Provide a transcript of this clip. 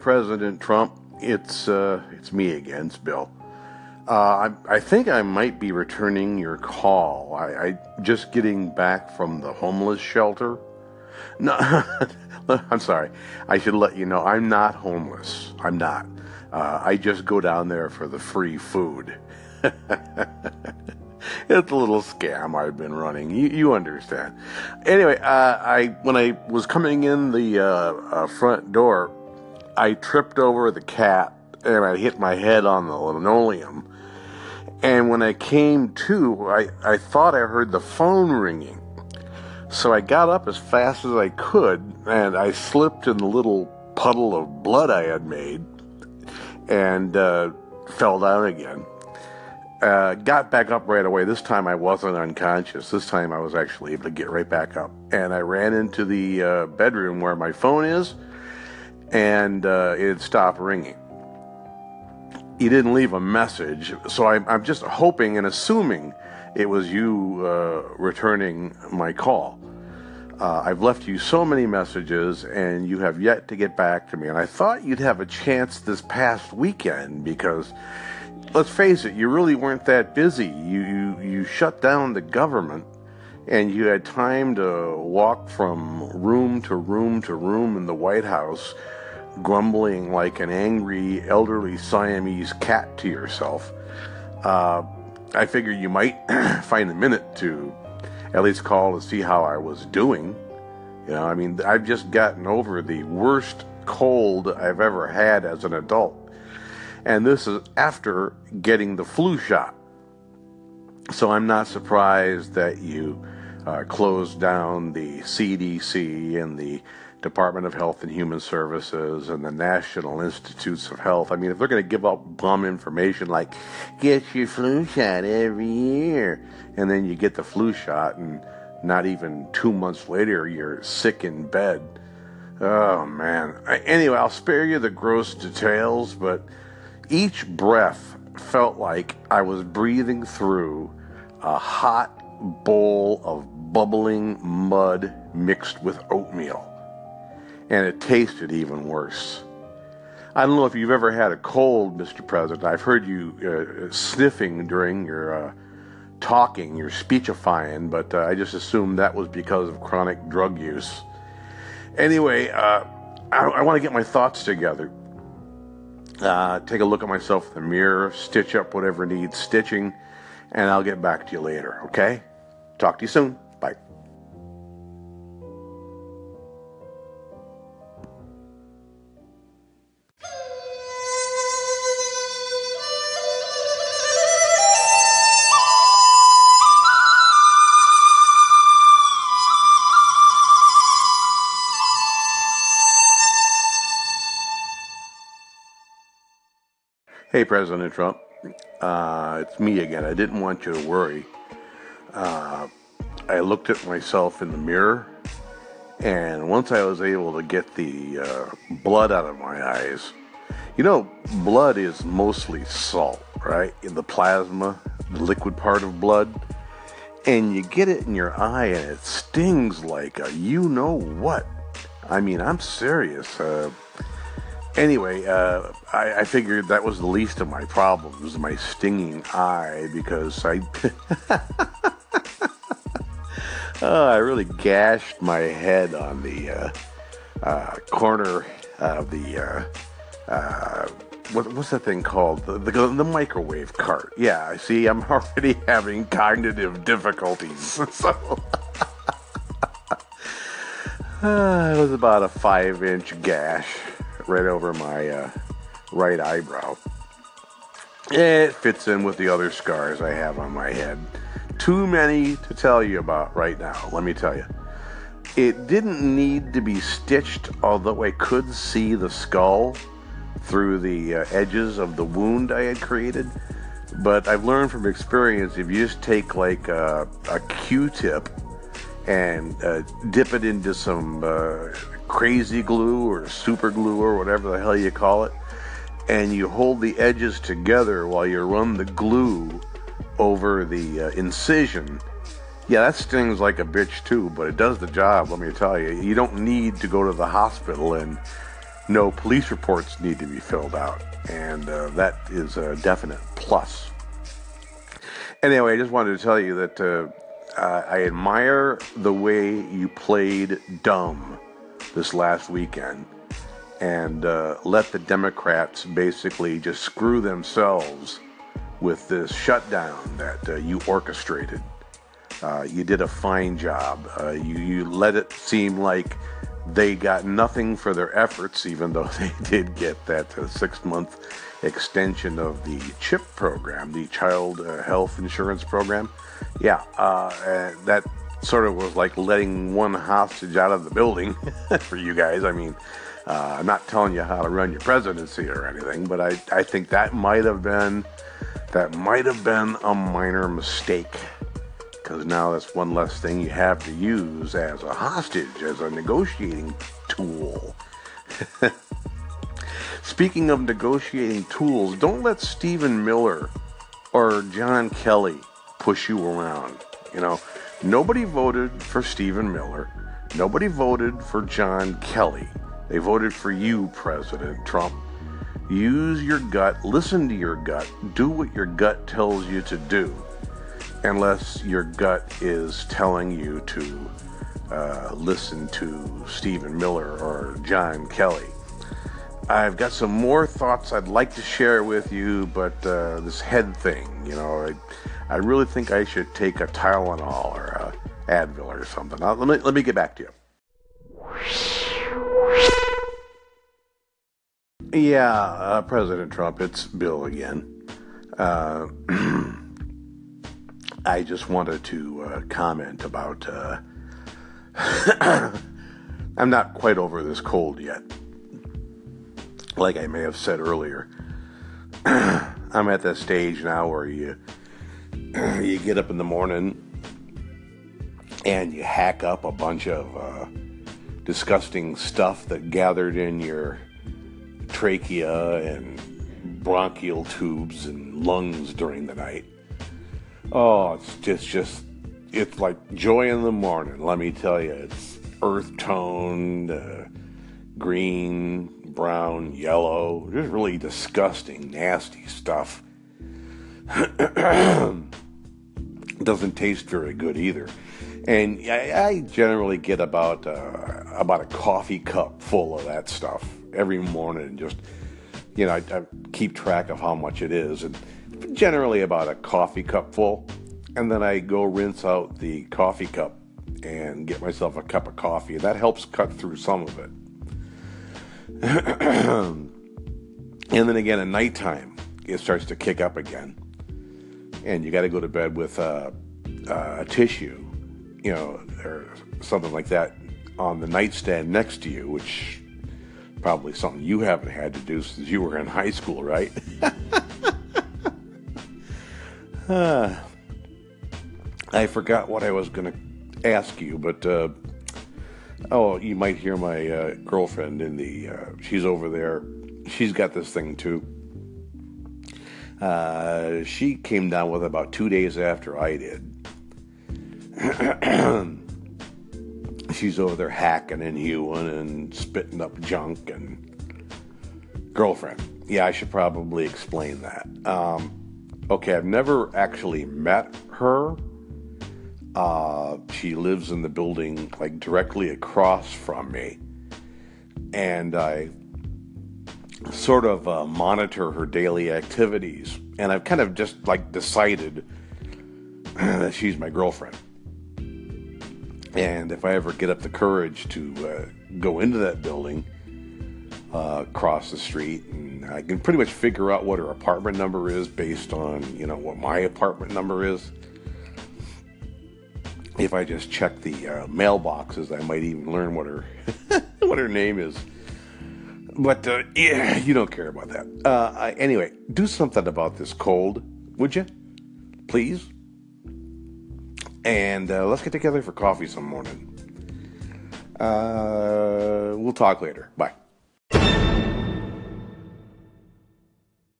President Trump. It's uh, it's me again. It's Bill. Uh, I, I think I might be returning your call. I, I just getting back from the homeless shelter. No, I'm sorry. I should let you know I'm not homeless. I'm not. Uh, I just go down there for the free food. it's a little scam I've been running. You, you understand. Anyway, uh, I when I was coming in the uh, uh, front door, I tripped over the cat and I hit my head on the linoleum. And when I came to, I, I thought I heard the phone ringing. So I got up as fast as I could and I slipped in the little puddle of blood I had made and uh, fell down again. Uh, got back up right away. This time I wasn't unconscious. This time I was actually able to get right back up. And I ran into the uh, bedroom where my phone is, and uh, it stopped ringing. He didn't leave a message, so I, I'm just hoping and assuming it was you uh, returning my call. Uh, I've left you so many messages and you have yet to get back to me. And I thought you'd have a chance this past weekend because, let's face it, you really weren't that busy. You, you, you shut down the government and you had time to walk from room to room to room in the White House, grumbling like an angry elderly Siamese cat to yourself. Uh, I figured you might find a minute to at least call to see how I was doing. You know, I mean, I've just gotten over the worst cold I've ever had as an adult. And this is after getting the flu shot. So I'm not surprised that you uh, closed down the CDC and the Department of Health and Human Services and the National Institutes of Health. I mean, if they're going to give out bum information like, get your flu shot every year, and then you get the flu shot, and not even two months later, you're sick in bed. Oh, man. Anyway, I'll spare you the gross details, but each breath felt like I was breathing through a hot bowl of bubbling mud mixed with oatmeal and it tasted even worse. I don't know if you've ever had a cold, Mr. President. I've heard you uh, sniffing during your uh, talking, your speechifying, but uh, I just assumed that was because of chronic drug use. Anyway, uh, I, I want to get my thoughts together. Uh, take a look at myself in the mirror, stitch up whatever needs stitching, and I'll get back to you later, okay? Talk to you soon. Hey, President Trump. Uh, it's me again. I didn't want you to worry. Uh, I looked at myself in the mirror, and once I was able to get the uh, blood out of my eyes, you know, blood is mostly salt, right? In the plasma, the liquid part of blood. And you get it in your eye, and it stings like a you know what. I mean, I'm serious. Anyway, uh, I, I, figured that was the least of my problems, my stinging eye, because I. oh, I really gashed my head on the uh, uh, corner of the. Uh, uh, what, what's that thing called? The, the, the, microwave cart. Yeah, I see. I'm already having cognitive difficulties. so. Uh, it was about a five inch gash right over my uh, right eyebrow. It fits in with the other scars I have on my head. Too many to tell you about right now, let me tell you. It didn't need to be stitched, although I could see the skull through the uh, edges of the wound I had created. But I've learned from experience if you just take like a, a Q tip and uh, dip it into some uh, crazy glue or super glue or whatever the hell you call it, and you hold the edges together while you run the glue over the uh, incision. Yeah, that stings like a bitch too, but it does the job, let me tell you. You don't need to go to the hospital and no police reports need to be filled out, and uh, that is a definite plus. Anyway, I just wanted to tell you that uh, I admire the way you played dumb this last weekend and uh, let the Democrats basically just screw themselves with this shutdown that uh, you orchestrated. Uh, you did a fine job. Uh, you, you let it seem like they got nothing for their efforts, even though they did get that uh, six month extension of the CHIP program, the Child uh, Health Insurance Program. Yeah, that sort of was like letting one hostage out of the building for you guys. I mean, uh, I'm not telling you how to run your presidency or anything, but I, I think that might have been that might have been a minor mistake because now that's one less thing you have to use as a hostage, as a negotiating tool. Speaking of negotiating tools, don't let Stephen Miller or John Kelly push you around. You know, nobody voted for Stephen Miller. Nobody voted for John Kelly. They voted for you, President Trump. Use your gut, listen to your gut, do what your gut tells you to do, unless your gut is telling you to uh, listen to Stephen Miller or John Kelly. I've got some more thoughts I'd like to share with you, but uh, this head thing, you know, I, I, really think I should take a Tylenol or a Advil or something. let, me, let me get back to you. Yeah, uh, President Trump, it's Bill again. Uh, I just wanted to uh, comment about. Uh, I'm not quite over this cold yet. Like I may have said earlier, I'm at that stage now where you you get up in the morning and you hack up a bunch of uh, disgusting stuff that gathered in your trachea and bronchial tubes and lungs during the night. Oh, it's just, just, it's like joy in the morning. Let me tell you, it's earth toned, uh, green, brown, yellow, just really disgusting, nasty stuff. Doesn't taste very good either. And I, I generally get about uh, about a coffee cup full of that stuff every morning. and Just you know, I, I keep track of how much it is, and generally about a coffee cup full. And then I go rinse out the coffee cup and get myself a cup of coffee. That helps cut through some of it. and then again at nighttime, it starts to kick up again, and you got to go to bed with uh, uh, a tissue, you know, or something like that on the nightstand next to you, which probably something you haven't had to do since you were in high school, right? uh, I forgot what I was going to ask you, but uh, oh, you might hear my uh, girlfriend in the. Uh, she's over there. She's got this thing too. Uh, she came down with about two days after I did. she's over there hacking and hewing and spitting up junk and girlfriend. Yeah, I should probably explain that. Um, okay, I've never actually met her. Uh, she lives in the building like directly across from me, and I sort of uh, monitor her daily activities. And I've kind of just like decided that she's my girlfriend. And if I ever get up the courage to uh, go into that building, uh, across the street, and I can pretty much figure out what her apartment number is based on you know what my apartment number is. If I just check the uh, mailboxes, I might even learn what her what her name is. But uh, yeah, you don't care about that. Uh, anyway, do something about this cold, would you? Please and uh, let's get together for coffee some morning. Uh, we'll talk later. Bye.